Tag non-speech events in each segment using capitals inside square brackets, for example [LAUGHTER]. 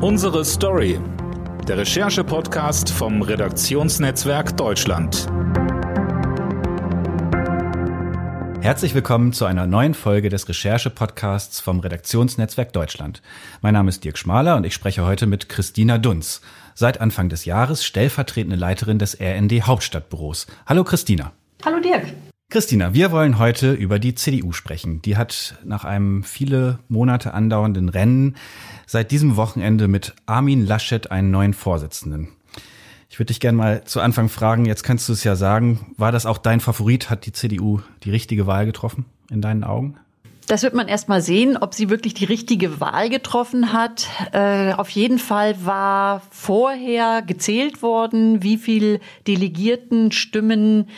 Unsere Story. Der Recherche-Podcast vom Redaktionsnetzwerk Deutschland. Herzlich willkommen zu einer neuen Folge des Recherche-Podcasts vom Redaktionsnetzwerk Deutschland. Mein Name ist Dirk Schmaler und ich spreche heute mit Christina Dunz, seit Anfang des Jahres stellvertretende Leiterin des RND Hauptstadtbüros. Hallo Christina. Hallo Dirk. Christina, wir wollen heute über die CDU sprechen. Die hat nach einem viele Monate andauernden Rennen seit diesem Wochenende mit Armin Laschet einen neuen Vorsitzenden. Ich würde dich gerne mal zu Anfang fragen, jetzt kannst du es ja sagen, war das auch dein Favorit? Hat die CDU die richtige Wahl getroffen in deinen Augen? Das wird man erst mal sehen, ob sie wirklich die richtige Wahl getroffen hat. Äh, auf jeden Fall war vorher gezählt worden, wie viel Delegiertenstimmen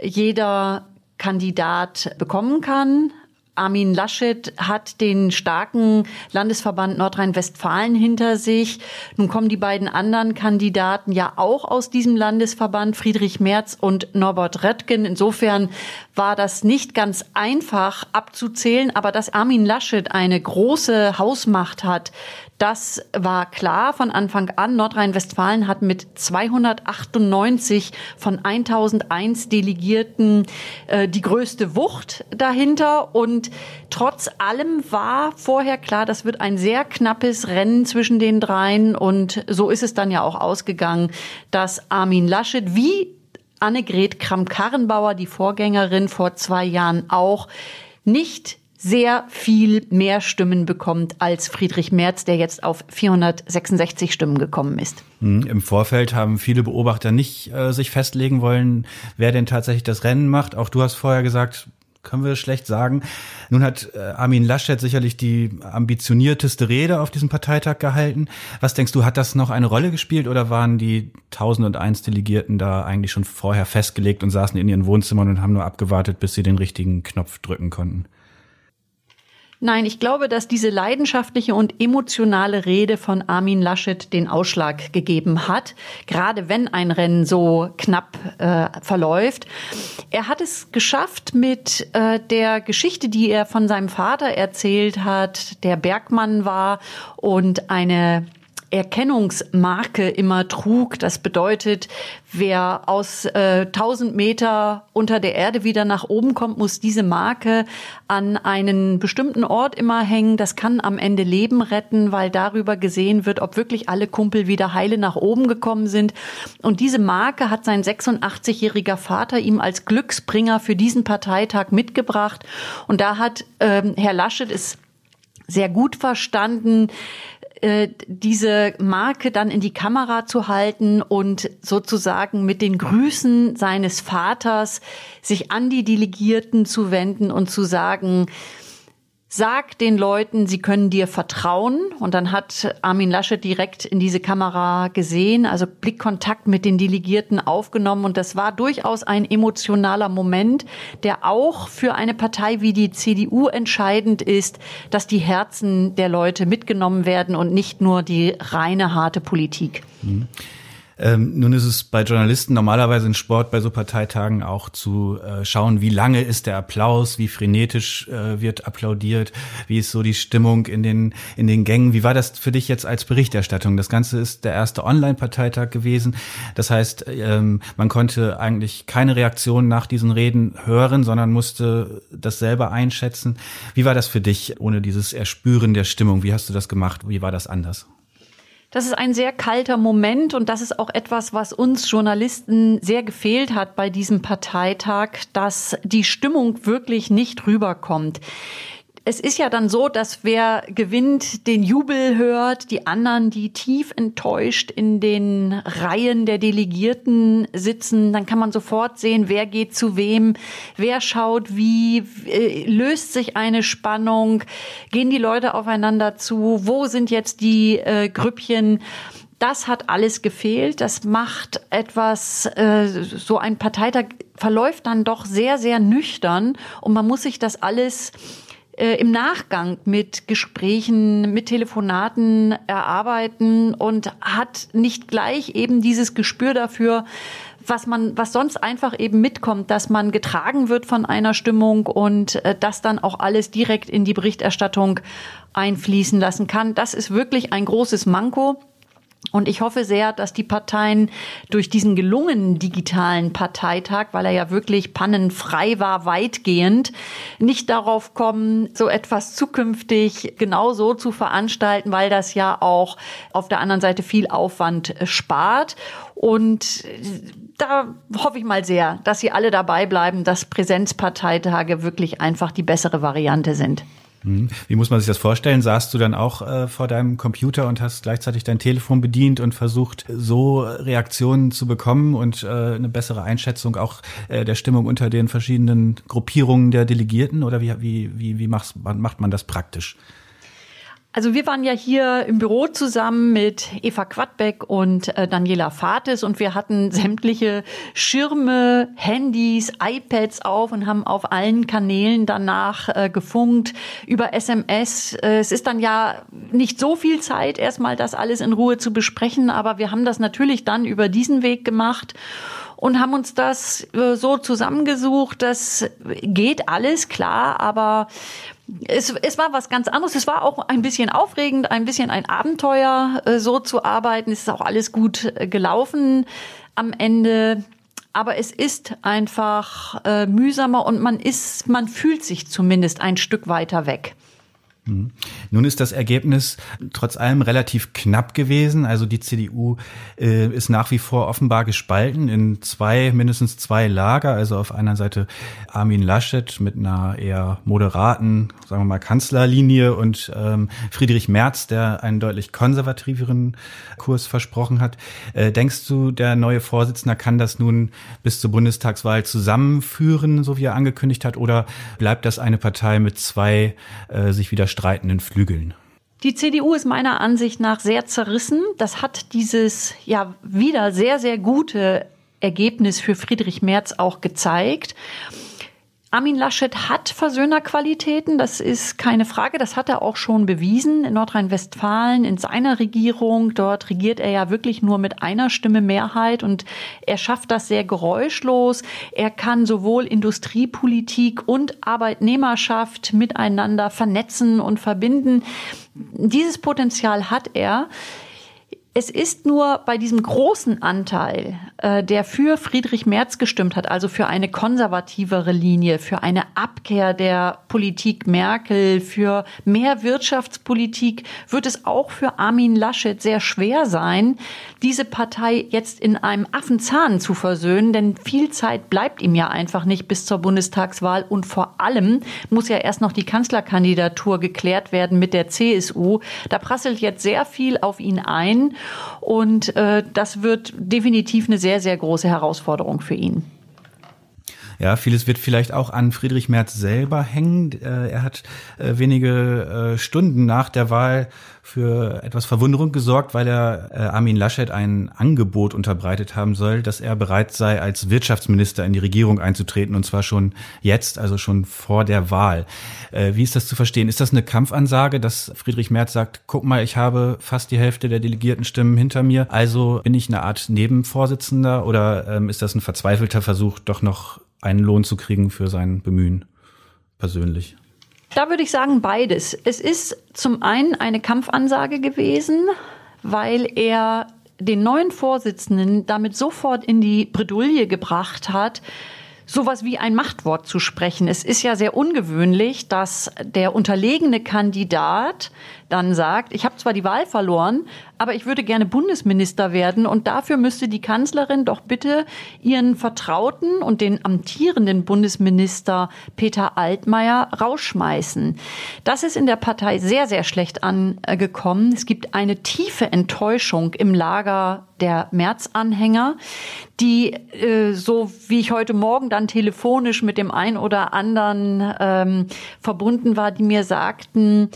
jeder Kandidat bekommen kann. Armin Laschet hat den starken Landesverband Nordrhein-Westfalen hinter sich. Nun kommen die beiden anderen Kandidaten ja auch aus diesem Landesverband, Friedrich Merz und Norbert Röttgen. Insofern war das nicht ganz einfach abzuzählen, aber dass Armin Laschet eine große Hausmacht hat, das war klar von Anfang an. Nordrhein-Westfalen hat mit 298 von 1001 Delegierten äh, die größte Wucht dahinter. Und trotz allem war vorher klar, das wird ein sehr knappes Rennen zwischen den dreien. Und so ist es dann ja auch ausgegangen, dass Armin Laschet wie Annegret Kramp-Karrenbauer, die Vorgängerin vor zwei Jahren auch, nicht sehr viel mehr Stimmen bekommt als Friedrich Merz, der jetzt auf 466 Stimmen gekommen ist. Hm, Im Vorfeld haben viele Beobachter nicht äh, sich festlegen wollen, wer denn tatsächlich das Rennen macht. Auch du hast vorher gesagt, können wir schlecht sagen. Nun hat äh, Armin Laschet sicherlich die ambitionierteste Rede auf diesem Parteitag gehalten. Was denkst du, hat das noch eine Rolle gespielt oder waren die 1001 Delegierten da eigentlich schon vorher festgelegt und saßen in ihren Wohnzimmern und haben nur abgewartet, bis sie den richtigen Knopf drücken konnten? Nein, ich glaube, dass diese leidenschaftliche und emotionale Rede von Armin Laschet den Ausschlag gegeben hat, gerade wenn ein Rennen so knapp äh, verläuft. Er hat es geschafft mit äh, der Geschichte, die er von seinem Vater erzählt hat, der Bergmann war und eine Erkennungsmarke immer trug. Das bedeutet, wer aus äh, 1000 Meter unter der Erde wieder nach oben kommt, muss diese Marke an einen bestimmten Ort immer hängen. Das kann am Ende Leben retten, weil darüber gesehen wird, ob wirklich alle Kumpel wieder heile nach oben gekommen sind. Und diese Marke hat sein 86-jähriger Vater ihm als Glücksbringer für diesen Parteitag mitgebracht. Und da hat ähm, Herr Laschet es sehr gut verstanden, äh, diese Marke dann in die Kamera zu halten und sozusagen mit den Grüßen seines Vaters sich an die Delegierten zu wenden und zu sagen, Sag den Leuten, sie können dir vertrauen. Und dann hat Armin Laschet direkt in diese Kamera gesehen, also Blickkontakt mit den Delegierten aufgenommen. Und das war durchaus ein emotionaler Moment, der auch für eine Partei wie die CDU entscheidend ist, dass die Herzen der Leute mitgenommen werden und nicht nur die reine harte Politik. Mhm. Ähm, nun ist es bei Journalisten normalerweise in Sport bei so Parteitagen auch zu äh, schauen, wie lange ist der Applaus, wie frenetisch äh, wird applaudiert, wie ist so die Stimmung in den, in den Gängen. Wie war das für dich jetzt als Berichterstattung? Das Ganze ist der erste Online-Parteitag gewesen. Das heißt, ähm, man konnte eigentlich keine Reaktion nach diesen Reden hören, sondern musste das selber einschätzen. Wie war das für dich ohne dieses Erspüren der Stimmung? Wie hast du das gemacht? Wie war das anders? Das ist ein sehr kalter Moment und das ist auch etwas, was uns Journalisten sehr gefehlt hat bei diesem Parteitag, dass die Stimmung wirklich nicht rüberkommt es ist ja dann so, dass wer gewinnt, den Jubel hört, die anderen, die tief enttäuscht in den Reihen der Delegierten sitzen, dann kann man sofort sehen, wer geht zu wem, wer schaut wie, äh, löst sich eine Spannung, gehen die Leute aufeinander zu, wo sind jetzt die äh, Grüppchen? Das hat alles gefehlt. Das macht etwas, äh, so ein Parteitag verläuft dann doch sehr, sehr nüchtern und man muss sich das alles äh, im Nachgang mit Gesprächen, mit Telefonaten erarbeiten und hat nicht gleich eben dieses Gespür dafür, was man, was sonst einfach eben mitkommt, dass man getragen wird von einer Stimmung und äh, das dann auch alles direkt in die Berichterstattung einfließen lassen kann. Das ist wirklich ein großes Manko. Und ich hoffe sehr, dass die Parteien durch diesen gelungenen digitalen Parteitag, weil er ja wirklich pannenfrei war, weitgehend, nicht darauf kommen, so etwas zukünftig genauso zu veranstalten, weil das ja auch auf der anderen Seite viel Aufwand spart. Und da hoffe ich mal sehr, dass Sie alle dabei bleiben, dass Präsenzparteitage wirklich einfach die bessere Variante sind. Hm. Wie muss man sich das vorstellen? Saßt du dann auch äh, vor deinem Computer und hast gleichzeitig dein Telefon bedient und versucht, so Reaktionen zu bekommen und äh, eine bessere Einschätzung auch äh, der Stimmung unter den verschiedenen Gruppierungen der Delegierten? Oder wie, wie, wie, wie macht man das praktisch? Also wir waren ja hier im Büro zusammen mit Eva Quadbeck und äh, Daniela Fates und wir hatten sämtliche Schirme, Handys, iPads auf und haben auf allen Kanälen danach äh, gefunkt über SMS. Äh, es ist dann ja nicht so viel Zeit, erstmal das alles in Ruhe zu besprechen, aber wir haben das natürlich dann über diesen Weg gemacht und haben uns das äh, so zusammengesucht. Das geht alles klar, aber es, es war was ganz anderes. Es war auch ein bisschen aufregend, ein bisschen ein Abenteuer, äh, so zu arbeiten. Es ist auch alles gut äh, gelaufen am Ende. Aber es ist einfach äh, mühsamer und man ist, man fühlt sich zumindest ein Stück weiter weg. Mhm. Nun ist das Ergebnis trotz allem relativ knapp gewesen. Also die CDU äh, ist nach wie vor offenbar gespalten in zwei, mindestens zwei Lager. Also auf einer Seite Armin Laschet mit einer eher moderaten, sagen wir mal, Kanzlerlinie und ähm, Friedrich Merz, der einen deutlich konservativeren Kurs versprochen hat. Äh, denkst du, der neue Vorsitzende kann das nun bis zur Bundestagswahl zusammenführen, so wie er angekündigt hat, oder bleibt das eine Partei mit zwei äh, sich wieder streitenden Flügeln. Die CDU ist meiner Ansicht nach sehr zerrissen. Das hat dieses ja wieder sehr, sehr gute Ergebnis für Friedrich Merz auch gezeigt. Armin Laschet hat Versöhnerqualitäten, das ist keine Frage. Das hat er auch schon bewiesen in Nordrhein-Westfalen, in seiner Regierung. Dort regiert er ja wirklich nur mit einer Stimme Mehrheit und er schafft das sehr geräuschlos. Er kann sowohl Industriepolitik und Arbeitnehmerschaft miteinander vernetzen und verbinden. Dieses Potenzial hat er. Es ist nur bei diesem großen Anteil, äh, der für Friedrich Merz gestimmt hat, also für eine konservativere Linie, für eine Abkehr der Politik Merkel, für mehr Wirtschaftspolitik, wird es auch für Armin Laschet sehr schwer sein, diese Partei jetzt in einem Affenzahn zu versöhnen, denn viel Zeit bleibt ihm ja einfach nicht bis zur Bundestagswahl und vor allem muss ja erst noch die Kanzlerkandidatur geklärt werden mit der CSU. Da prasselt jetzt sehr viel auf ihn ein. Und äh, das wird definitiv eine sehr, sehr große Herausforderung für ihn. Ja, vieles wird vielleicht auch an Friedrich Merz selber hängen. Äh, er hat äh, wenige äh, Stunden nach der Wahl für etwas Verwunderung gesorgt, weil er Armin Laschet ein Angebot unterbreitet haben soll, dass er bereit sei, als Wirtschaftsminister in die Regierung einzutreten und zwar schon jetzt, also schon vor der Wahl. Wie ist das zu verstehen? Ist das eine Kampfansage, dass Friedrich Merz sagt, guck mal, ich habe fast die Hälfte der Delegiertenstimmen hinter mir, also bin ich eine Art Nebenvorsitzender oder ähm, ist das ein verzweifelter Versuch, doch noch einen Lohn zu kriegen für sein Bemühen persönlich? Da würde ich sagen beides. Es ist zum einen eine Kampfansage gewesen, weil er den neuen Vorsitzenden damit sofort in die Bredouille gebracht hat, sowas wie ein Machtwort zu sprechen. Es ist ja sehr ungewöhnlich, dass der unterlegene Kandidat dann sagt, ich habe zwar die Wahl verloren, aber ich würde gerne Bundesminister werden und dafür müsste die Kanzlerin doch bitte ihren Vertrauten und den amtierenden Bundesminister Peter Altmaier rausschmeißen. Das ist in der Partei sehr, sehr schlecht angekommen. Es gibt eine tiefe Enttäuschung im Lager der Märzanhänger, die äh, so wie ich heute Morgen dann telefonisch mit dem einen oder anderen ähm, verbunden war, die mir sagten,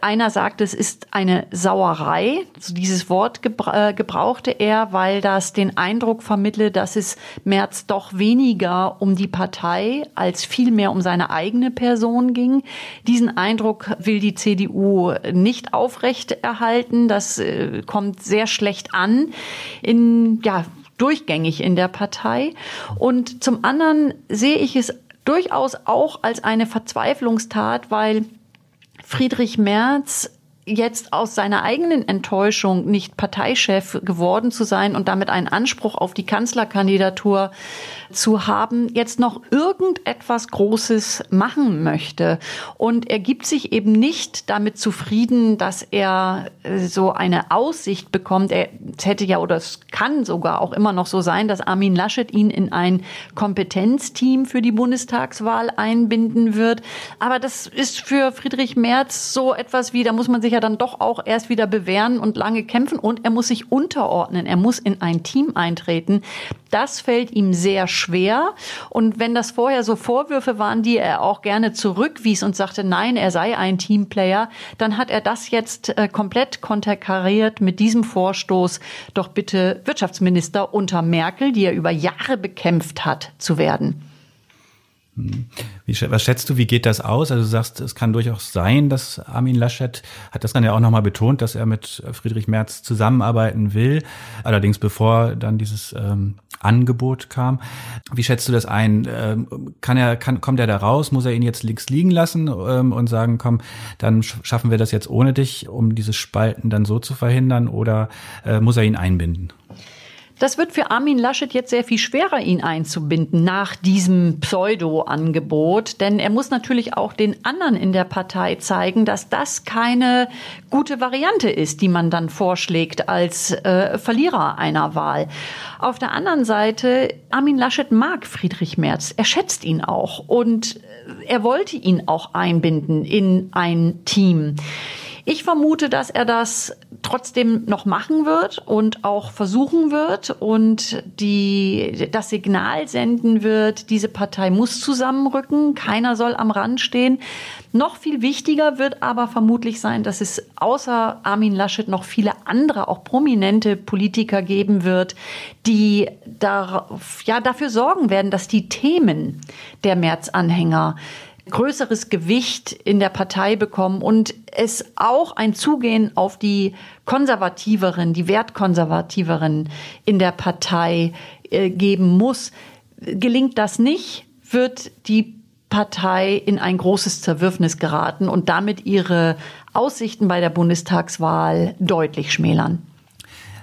einer sagt, es ist eine Sauerei. Also dieses Wort äh, gebrauchte er, weil das den Eindruck vermittle, dass es Merz doch weniger um die Partei als vielmehr um seine eigene Person ging. Diesen Eindruck will die CDU nicht aufrechterhalten. Das äh, kommt sehr schlecht an. In, ja, durchgängig in der Partei. Und zum anderen sehe ich es durchaus auch als eine Verzweiflungstat, weil Friedrich Merz jetzt aus seiner eigenen Enttäuschung nicht Parteichef geworden zu sein und damit einen Anspruch auf die Kanzlerkandidatur zu haben, jetzt noch irgendetwas Großes machen möchte. Und er gibt sich eben nicht damit zufrieden, dass er äh, so eine Aussicht bekommt. Er hätte ja oder es kann sogar auch immer noch so sein, dass Armin Laschet ihn in ein Kompetenzteam für die Bundestagswahl einbinden wird. Aber das ist für Friedrich Merz so etwas wie, da muss man sich ja dann doch auch erst wieder bewähren und lange kämpfen und er muss sich unterordnen. Er muss in ein Team eintreten. Das fällt ihm sehr schwer. Und wenn das vorher so Vorwürfe waren, die er auch gerne zurückwies und sagte, nein, er sei ein Teamplayer, dann hat er das jetzt äh, komplett konterkariert mit diesem Vorstoß, doch bitte Wirtschaftsminister unter Merkel, die er über Jahre bekämpft hat, zu werden. Wie, was schätzt du, wie geht das aus? Also du sagst, es kann durchaus sein, dass Armin Laschet hat das dann ja auch nochmal betont, dass er mit Friedrich Merz zusammenarbeiten will. Allerdings bevor dann dieses ähm, Angebot kam. Wie schätzt du das ein? Ähm, kann er, kann, kommt er da raus? Muss er ihn jetzt links liegen lassen ähm, und sagen, komm, dann schaffen wir das jetzt ohne dich, um dieses Spalten dann so zu verhindern? Oder äh, muss er ihn einbinden? Das wird für Armin Laschet jetzt sehr viel schwerer, ihn einzubinden nach diesem Pseudo-Angebot, denn er muss natürlich auch den anderen in der Partei zeigen, dass das keine gute Variante ist, die man dann vorschlägt als äh, Verlierer einer Wahl. Auf der anderen Seite, Armin Laschet mag Friedrich Merz, er schätzt ihn auch und er wollte ihn auch einbinden in ein Team. Ich vermute, dass er das trotzdem noch machen wird und auch versuchen wird und die, das Signal senden wird, diese Partei muss zusammenrücken, keiner soll am Rand stehen. Noch viel wichtiger wird aber vermutlich sein, dass es außer Armin Laschet noch viele andere, auch prominente Politiker geben wird, die da, ja, dafür sorgen werden, dass die Themen der Märzanhänger größeres Gewicht in der Partei bekommen und es auch ein Zugehen auf die konservativeren, die wertkonservativeren in der Partei äh, geben muss. Gelingt das nicht, wird die Partei in ein großes Zerwürfnis geraten und damit ihre Aussichten bei der Bundestagswahl deutlich schmälern.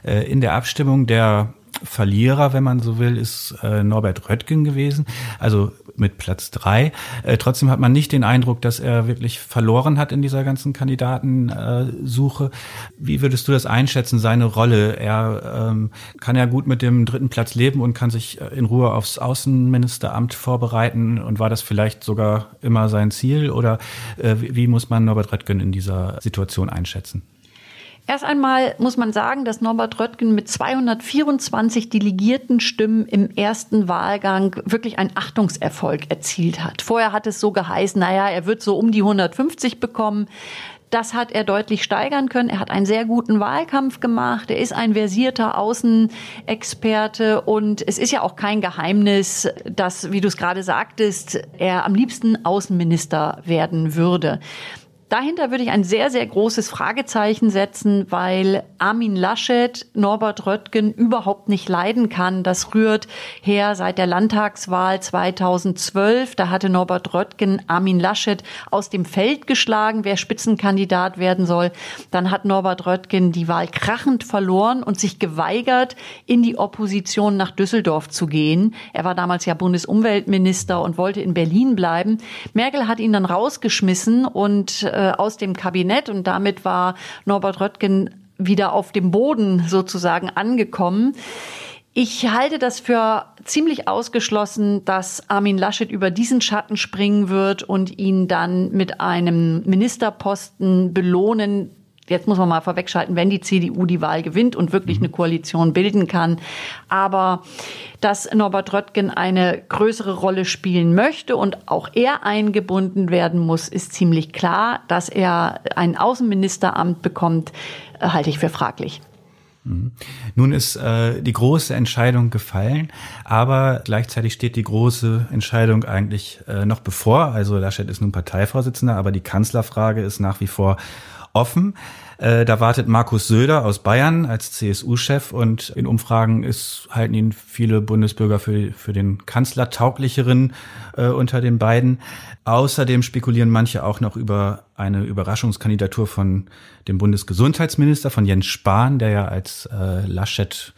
Äh, in der Abstimmung der Verlierer, wenn man so will, ist äh, Norbert Röttgen gewesen, also mit Platz drei. Äh, trotzdem hat man nicht den Eindruck, dass er wirklich verloren hat in dieser ganzen Kandidatensuche. Wie würdest du das einschätzen, seine Rolle? Er ähm, kann ja gut mit dem dritten Platz leben und kann sich äh, in Ruhe aufs Außenministeramt vorbereiten. Und war das vielleicht sogar immer sein Ziel? Oder äh, wie muss man Norbert Röttgen in dieser Situation einschätzen? Erst einmal muss man sagen, dass Norbert Röttgen mit 224 delegierten Stimmen im ersten Wahlgang wirklich einen Achtungserfolg erzielt hat. Vorher hat es so geheißen, naja, er wird so um die 150 bekommen. Das hat er deutlich steigern können. Er hat einen sehr guten Wahlkampf gemacht. Er ist ein versierter Außenexperte und es ist ja auch kein Geheimnis, dass, wie du es gerade sagtest, er am liebsten Außenminister werden würde. Dahinter würde ich ein sehr, sehr großes Fragezeichen setzen, weil Armin Laschet Norbert Röttgen überhaupt nicht leiden kann. Das rührt her seit der Landtagswahl 2012. Da hatte Norbert Röttgen Armin Laschet aus dem Feld geschlagen, wer Spitzenkandidat werden soll. Dann hat Norbert Röttgen die Wahl krachend verloren und sich geweigert, in die Opposition nach Düsseldorf zu gehen. Er war damals ja Bundesumweltminister und wollte in Berlin bleiben. Merkel hat ihn dann rausgeschmissen und äh, äh, aus dem Kabinett und damit war Norbert Röttgen wieder auf dem Boden sozusagen angekommen. Ich halte das für ziemlich ausgeschlossen, dass Armin Laschet über diesen Schatten springen wird und ihn dann mit einem Ministerposten belohnen, jetzt muss man mal vorwegschalten, wenn die CDU die Wahl gewinnt und wirklich eine Koalition bilden kann. Aber dass Norbert Röttgen eine größere Rolle spielen möchte und auch er eingebunden werden muss, ist ziemlich klar. Dass er ein Außenministeramt bekommt, äh, halte ich für fraglich. Mhm. Nun ist äh, die große Entscheidung gefallen, aber gleichzeitig steht die große Entscheidung eigentlich äh, noch bevor. Also Laschet ist nun Parteivorsitzender, aber die Kanzlerfrage ist nach wie vor offen. Äh, da wartet Markus Söder aus Bayern als CSU-Chef und in Umfragen ist, halten ihn viele Bundesbürger für, für den Kanzlertauglicheren äh, unter den beiden. Außerdem spekulieren manche auch noch über eine Überraschungskandidatur von dem Bundesgesundheitsminister, von Jens Spahn, der ja als äh, Laschet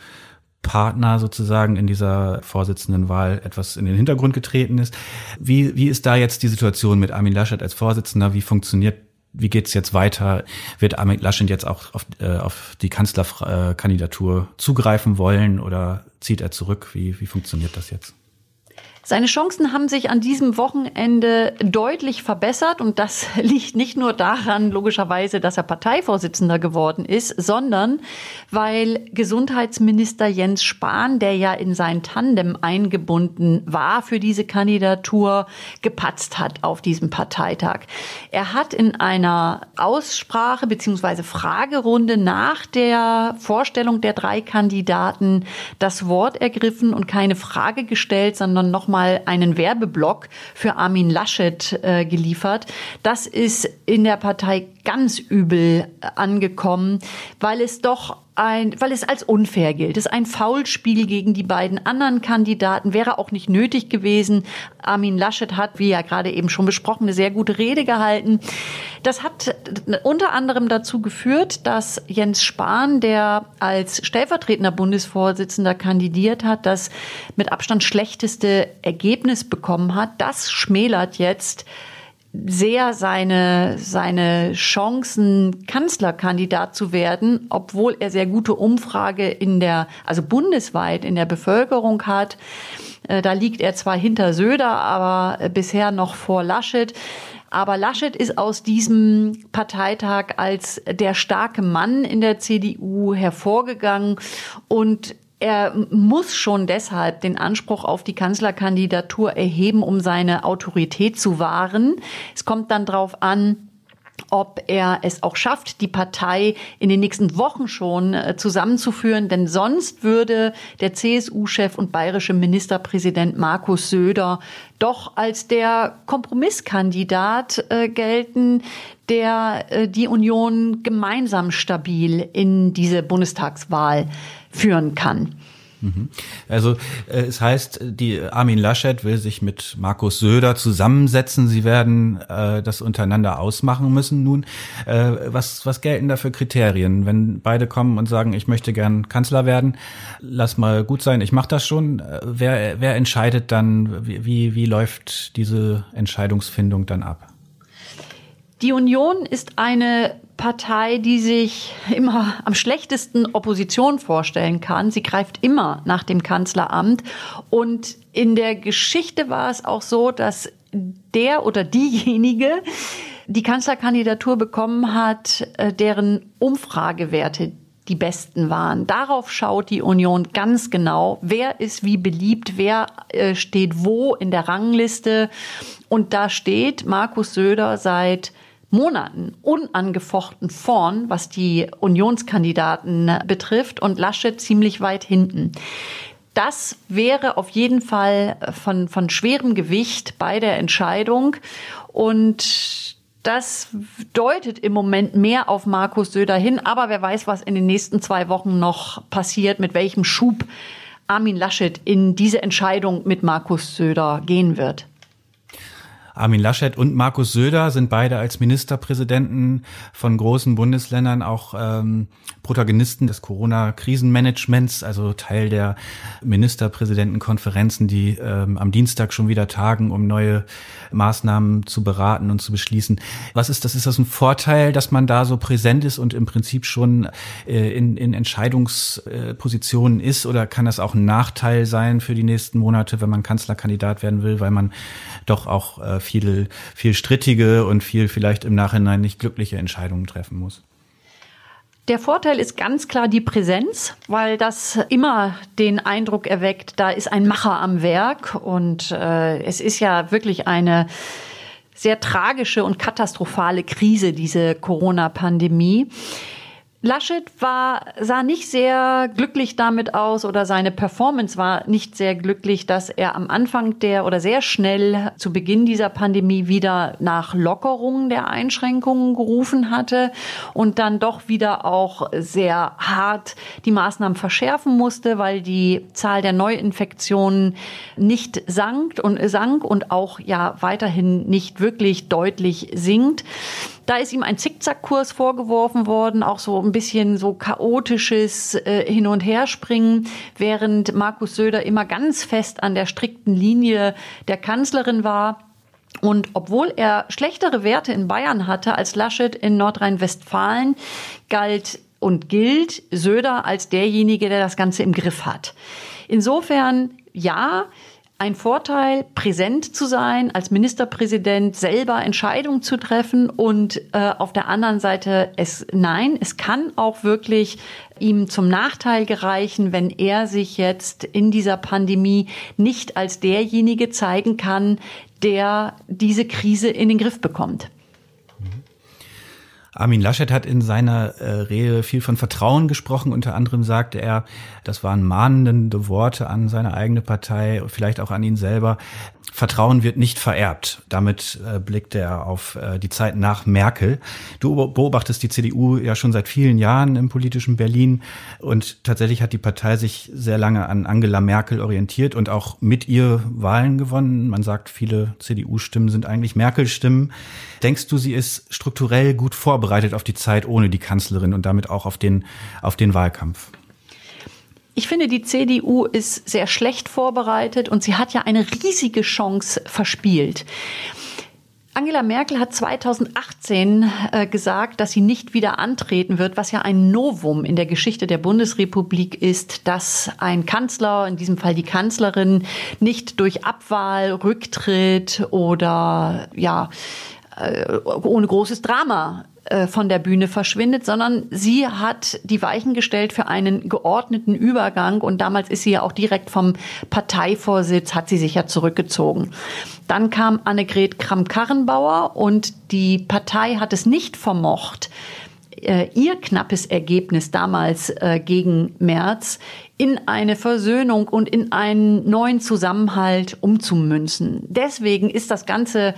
Partner sozusagen in dieser Vorsitzendenwahl etwas in den Hintergrund getreten ist. Wie, wie ist da jetzt die Situation mit Armin Laschet als Vorsitzender? Wie funktioniert wie geht's jetzt weiter? Wird Armin Laschet jetzt auch auf, äh, auf die Kanzlerkandidatur zugreifen wollen oder zieht er zurück? Wie, wie funktioniert das jetzt? Seine Chancen haben sich an diesem Wochenende deutlich verbessert und das [LAUGHS] liegt nicht nur daran, logischerweise, dass er Parteivorsitzender geworden ist, sondern weil Gesundheitsminister Jens Spahn, der ja in sein Tandem eingebunden war für diese Kandidatur, gepatzt hat auf diesem Parteitag. Er hat in einer Aussprache beziehungsweise Fragerunde nach der Vorstellung der drei Kandidaten das Wort ergriffen und keine Frage gestellt, sondern nochmal mal einen Werbeblock für Armin Laschet äh, geliefert. Das ist in der Partei ganz übel äh, angekommen, weil es doch ein, weil es als unfair gilt. Es ist ein Foulspiel gegen die beiden anderen Kandidaten, wäre auch nicht nötig gewesen. Armin Laschet hat, wie ja gerade eben schon besprochen, eine sehr gute Rede gehalten. Das hat unter anderem dazu geführt, dass Jens Spahn, der als stellvertretender Bundesvorsitzender kandidiert hat, das mit Abstand schlechteste Ergebnis bekommen hat. Das schmälert jetzt sehr seine, seine Chancen, Kanzlerkandidat zu werden, obwohl er sehr gute Umfrage in der, also bundesweit in der Bevölkerung hat. Äh, da liegt er zwar hinter Söder, aber bisher noch vor Laschet. Aber Laschet ist aus diesem Parteitag als der starke Mann in der CDU hervorgegangen und er muss schon deshalb den Anspruch auf die Kanzlerkandidatur erheben, um seine Autorität zu wahren. Es kommt dann darauf an, ob er es auch schafft, die Partei in den nächsten Wochen schon äh, zusammenzuführen. Denn sonst würde der CSU-Chef und bayerische Ministerpräsident Markus Söder doch als der Kompromisskandidat äh, gelten, der äh, die Union gemeinsam stabil in diese Bundestagswahl führen kann. Mhm. Also äh, es heißt, die Armin Laschet will sich mit Markus Söder zusammensetzen. Sie werden äh, das untereinander ausmachen müssen. Nun, äh, was was gelten da für Kriterien, wenn beide kommen und sagen, ich möchte gern Kanzler werden? Lass mal gut sein, ich mache das schon. Äh, wer wer entscheidet dann? Wie wie, wie läuft diese Entscheidungsfindung dann ab? Die Union ist eine Partei, die sich immer am schlechtesten Opposition vorstellen kann. Sie greift immer nach dem Kanzleramt. Und in der Geschichte war es auch so, dass der oder diejenige die Kanzlerkandidatur bekommen hat, äh, deren Umfragewerte die besten waren. Darauf schaut die Union ganz genau, wer ist wie beliebt, wer äh, steht wo in der Rangliste. Und da steht Markus Söder seit Monaten unangefochten vorn, was die Unionskandidaten betrifft und Laschet ziemlich weit hinten. Das wäre auf jeden Fall von, von schwerem Gewicht bei der Entscheidung und das deutet im Moment mehr auf Markus Söder hin, aber wer weiß, was in den nächsten zwei Wochen noch passiert, mit welchem Schub Armin Laschet in diese Entscheidung mit Markus Söder gehen wird. Armin Laschet und Markus Söder sind beide als Ministerpräsidenten von großen Bundesländern auch ähm, Protagonisten des Corona-Krisenmanagements, also Teil der Ministerpräsidentenkonferenzen, die ähm, am Dienstag schon wieder tagen, um neue Maßnahmen zu beraten und zu beschließen. Was ist das? Ist das ein Vorteil, dass man da so präsent ist und im Prinzip schon äh, in, in Entscheidungspositionen ist? Oder kann das auch ein Nachteil sein für die nächsten Monate, wenn man Kanzlerkandidat werden will, weil man doch auch äh, viel, viel strittige und viel vielleicht im Nachhinein nicht glückliche Entscheidungen treffen muss. Der Vorteil ist ganz klar die Präsenz, weil das immer den Eindruck erweckt, da ist ein Macher am Werk und äh, es ist ja wirklich eine sehr tragische und katastrophale Krise, diese Corona-Pandemie. Laschet war, sah nicht sehr glücklich damit aus oder seine Performance war nicht sehr glücklich, dass er am Anfang der oder sehr schnell zu Beginn dieser Pandemie wieder nach Lockerungen der Einschränkungen gerufen hatte und dann doch wieder auch sehr hart die Maßnahmen verschärfen musste, weil die Zahl der Neuinfektionen nicht sank und sank und auch ja weiterhin nicht wirklich deutlich sinkt. Da ist ihm ein Zickzackkurs vorgeworfen worden, auch so ein bisschen so chaotisches äh, Hin- und Herspringen, während Markus Söder immer ganz fest an der strikten Linie der Kanzlerin war. Und obwohl er schlechtere Werte in Bayern hatte als Laschet in Nordrhein-Westfalen, galt und gilt Söder als derjenige, der das Ganze im Griff hat. Insofern, ja, ein Vorteil, präsent zu sein, als Ministerpräsident selber Entscheidungen zu treffen und äh, auf der anderen Seite es nein, es kann auch wirklich ihm zum Nachteil gereichen, wenn er sich jetzt in dieser Pandemie nicht als derjenige zeigen kann, der diese Krise in den Griff bekommt. Armin Laschet hat in seiner äh, Rede viel von Vertrauen gesprochen. Unter anderem sagte er, das waren mahnende Worte an seine eigene Partei, vielleicht auch an ihn selber. Vertrauen wird nicht vererbt. Damit äh, blickte er auf äh, die Zeit nach Merkel. Du beobachtest die CDU ja schon seit vielen Jahren im politischen Berlin und tatsächlich hat die Partei sich sehr lange an Angela Merkel orientiert und auch mit ihr Wahlen gewonnen. Man sagt, viele CDU-Stimmen sind eigentlich Merkel-Stimmen. Denkst du, sie ist strukturell gut vorbereitet auf die Zeit ohne die Kanzlerin und damit auch auf den, auf den Wahlkampf? Ich finde, die CDU ist sehr schlecht vorbereitet und sie hat ja eine riesige Chance verspielt. Angela Merkel hat 2018 äh, gesagt, dass sie nicht wieder antreten wird, was ja ein Novum in der Geschichte der Bundesrepublik ist, dass ein Kanzler, in diesem Fall die Kanzlerin, nicht durch Abwahl, Rücktritt oder ja ohne großes Drama äh, von der Bühne verschwindet, sondern sie hat die Weichen gestellt für einen geordneten Übergang und damals ist sie ja auch direkt vom Parteivorsitz, hat sie sich ja zurückgezogen. Dann kam Annegret Kramp-Karrenbauer und die Partei hat es nicht vermocht, äh, ihr knappes Ergebnis damals äh, gegen März in eine Versöhnung und in einen neuen Zusammenhalt umzumünzen. Deswegen ist das Ganze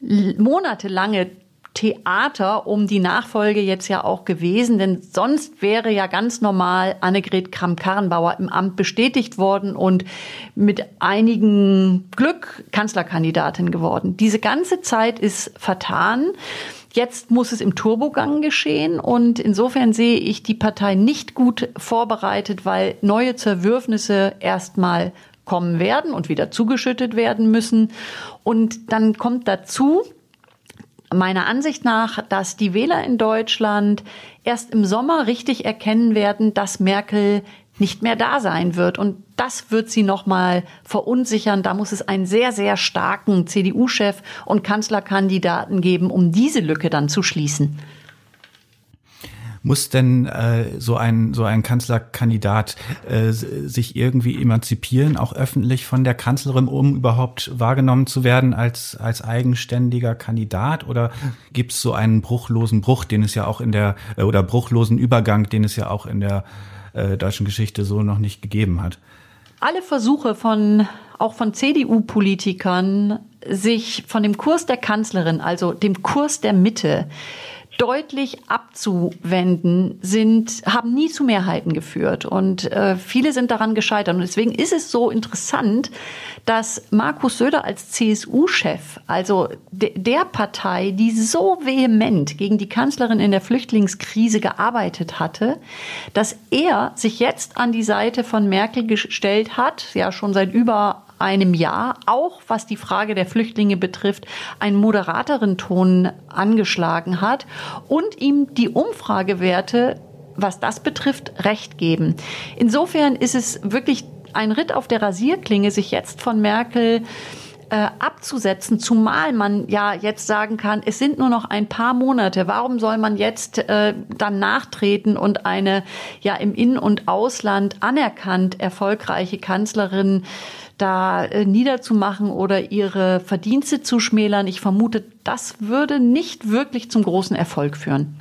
monatelange Theater um die Nachfolge jetzt ja auch gewesen, denn sonst wäre ja ganz normal Annegret Kramp-Karrenbauer im Amt bestätigt worden und mit einigen Glück Kanzlerkandidatin geworden. Diese ganze Zeit ist vertan. Jetzt muss es im Turbogang geschehen und insofern sehe ich die Partei nicht gut vorbereitet, weil neue Zerwürfnisse erstmal kommen werden und wieder zugeschüttet werden müssen. Und dann kommt dazu, meiner Ansicht nach, dass die Wähler in Deutschland erst im Sommer richtig erkennen werden, dass Merkel nicht mehr da sein wird. Und das wird sie nochmal verunsichern. Da muss es einen sehr, sehr starken CDU-Chef und Kanzlerkandidaten geben, um diese Lücke dann zu schließen. Muss denn äh, so ein so ein Kanzlerkandidat äh, sich irgendwie emanzipieren, auch öffentlich von der Kanzlerin, um überhaupt wahrgenommen zu werden als als eigenständiger Kandidat? Oder gibt es so einen bruchlosen Bruch, den es ja auch in der äh, oder bruchlosen Übergang, den es ja auch in der äh, deutschen Geschichte so noch nicht gegeben hat? Alle Versuche von auch von CDU-Politikern, sich von dem Kurs der Kanzlerin, also dem Kurs der Mitte, deutlich abzuwenden, sind, haben nie zu Mehrheiten geführt. Und äh, viele sind daran gescheitert. Und deswegen ist es so interessant, dass Markus Söder als CSU-Chef, also de der Partei, die so vehement gegen die Kanzlerin in der Flüchtlingskrise gearbeitet hatte, dass er sich jetzt an die Seite von Merkel gestellt hat, ja schon seit über einem Jahr, auch was die Frage der Flüchtlinge betrifft, einen moderateren Ton angeschlagen hat und ihm die Umfragewerte, was das betrifft, recht geben. Insofern ist es wirklich ein Ritt auf der Rasierklinge, sich jetzt von Merkel äh, abzusetzen, zumal man ja jetzt sagen kann, es sind nur noch ein paar Monate. Warum soll man jetzt äh, dann nachtreten und eine ja im In- und Ausland anerkannt erfolgreiche Kanzlerin da äh, niederzumachen oder ihre Verdienste zu schmälern. Ich vermute, das würde nicht wirklich zum großen Erfolg führen.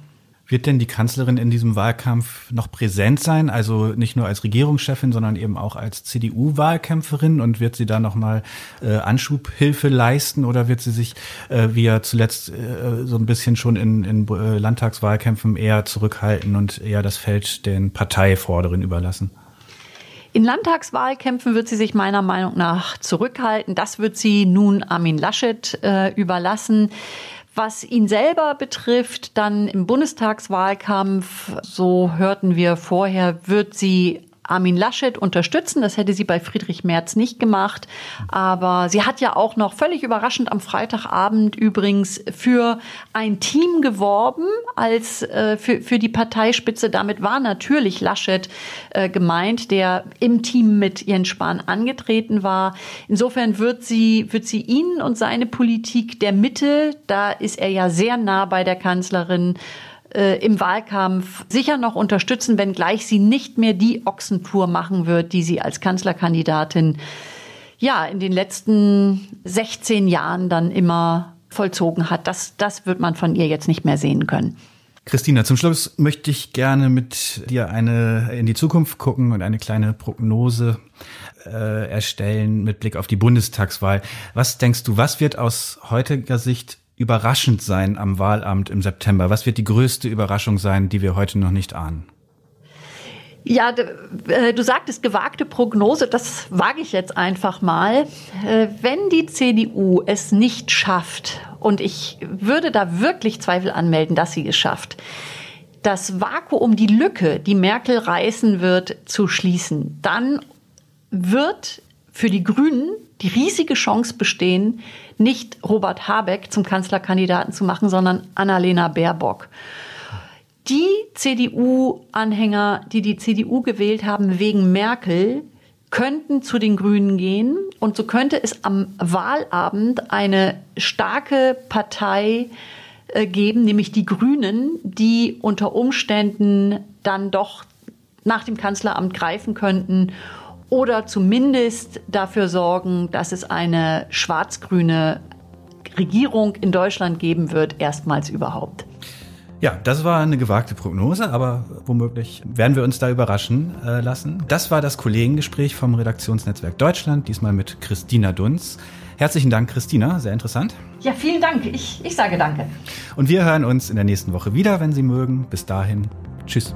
Wird denn die Kanzlerin in diesem Wahlkampf noch präsent sein? Also nicht nur als Regierungschefin, sondern eben auch als CDU-Wahlkämpferin? Und wird sie da nochmal äh, Anschubhilfe leisten? Oder wird sie sich, äh, wie ja zuletzt äh, so ein bisschen schon in, in äh, Landtagswahlkämpfen eher zurückhalten und eher das Feld den Parteivorderen überlassen? In Landtagswahlkämpfen wird sie sich meiner Meinung nach zurückhalten. Das wird sie nun Armin Laschet äh, überlassen. Was ihn selber betrifft, dann im Bundestagswahlkampf, so hörten wir vorher, wird sie Armin Laschet unterstützen. Das hätte sie bei Friedrich Merz nicht gemacht. Aber sie hat ja auch noch völlig überraschend am Freitagabend übrigens für ein Team geworben als äh, für, für die Parteispitze. Damit war natürlich Laschet äh, gemeint, der im Team mit Jens Spahn angetreten war. Insofern wird sie, wird sie ihn und seine Politik der Mitte, da ist er ja sehr nah bei der Kanzlerin, äh, im Wahlkampf sicher noch unterstützen, wenngleich sie nicht mehr die Ochsentour machen wird, die sie als Kanzlerkandidatin ja in den letzten 16 Jahren dann immer vollzogen hat. Das, das wird man von ihr jetzt nicht mehr sehen können. Christina, zum Schluss möchte ich gerne mit dir eine in die Zukunft gucken und eine kleine Prognose äh, erstellen mit Blick auf die Bundestagswahl. Was denkst du, was wird aus heutiger Sicht überraschend sein am Wahlamt im September? Was wird die größte Überraschung sein, die wir heute noch nicht ahnen? Ja, äh, du sagtest gewagte Prognose, das wage ich jetzt einfach mal. Äh, wenn die CDU es nicht schafft, und ich würde da wirklich Zweifel anmelden, dass sie es schafft, das Vakuum, die Lücke, die Merkel reißen wird, zu schließen, dann wird für die Grünen die riesige Chance bestehen, nicht Robert Habeck zum Kanzlerkandidaten zu machen, sondern Annalena Baerbock. Die CDU-Anhänger, die die CDU gewählt haben wegen Merkel, könnten zu den Grünen gehen. Und so könnte es am Wahlabend eine starke Partei äh, geben, nämlich die Grünen, die unter Umständen dann doch nach dem Kanzleramt greifen könnten oder zumindest dafür sorgen, dass es eine schwarz-grüne Regierung in Deutschland geben wird, erstmals überhaupt. Ja, das war eine gewagte Prognose, aber womöglich werden wir uns da überraschen äh, lassen. Das war das Kollegengespräch vom Redaktionsnetzwerk Deutschland, diesmal mit Christina Dunz. Herzlichen Dank, Christina, sehr interessant. Ja, vielen Dank. Ich, ich sage danke. Und wir hören uns in der nächsten Woche wieder, wenn Sie mögen. Bis dahin, tschüss.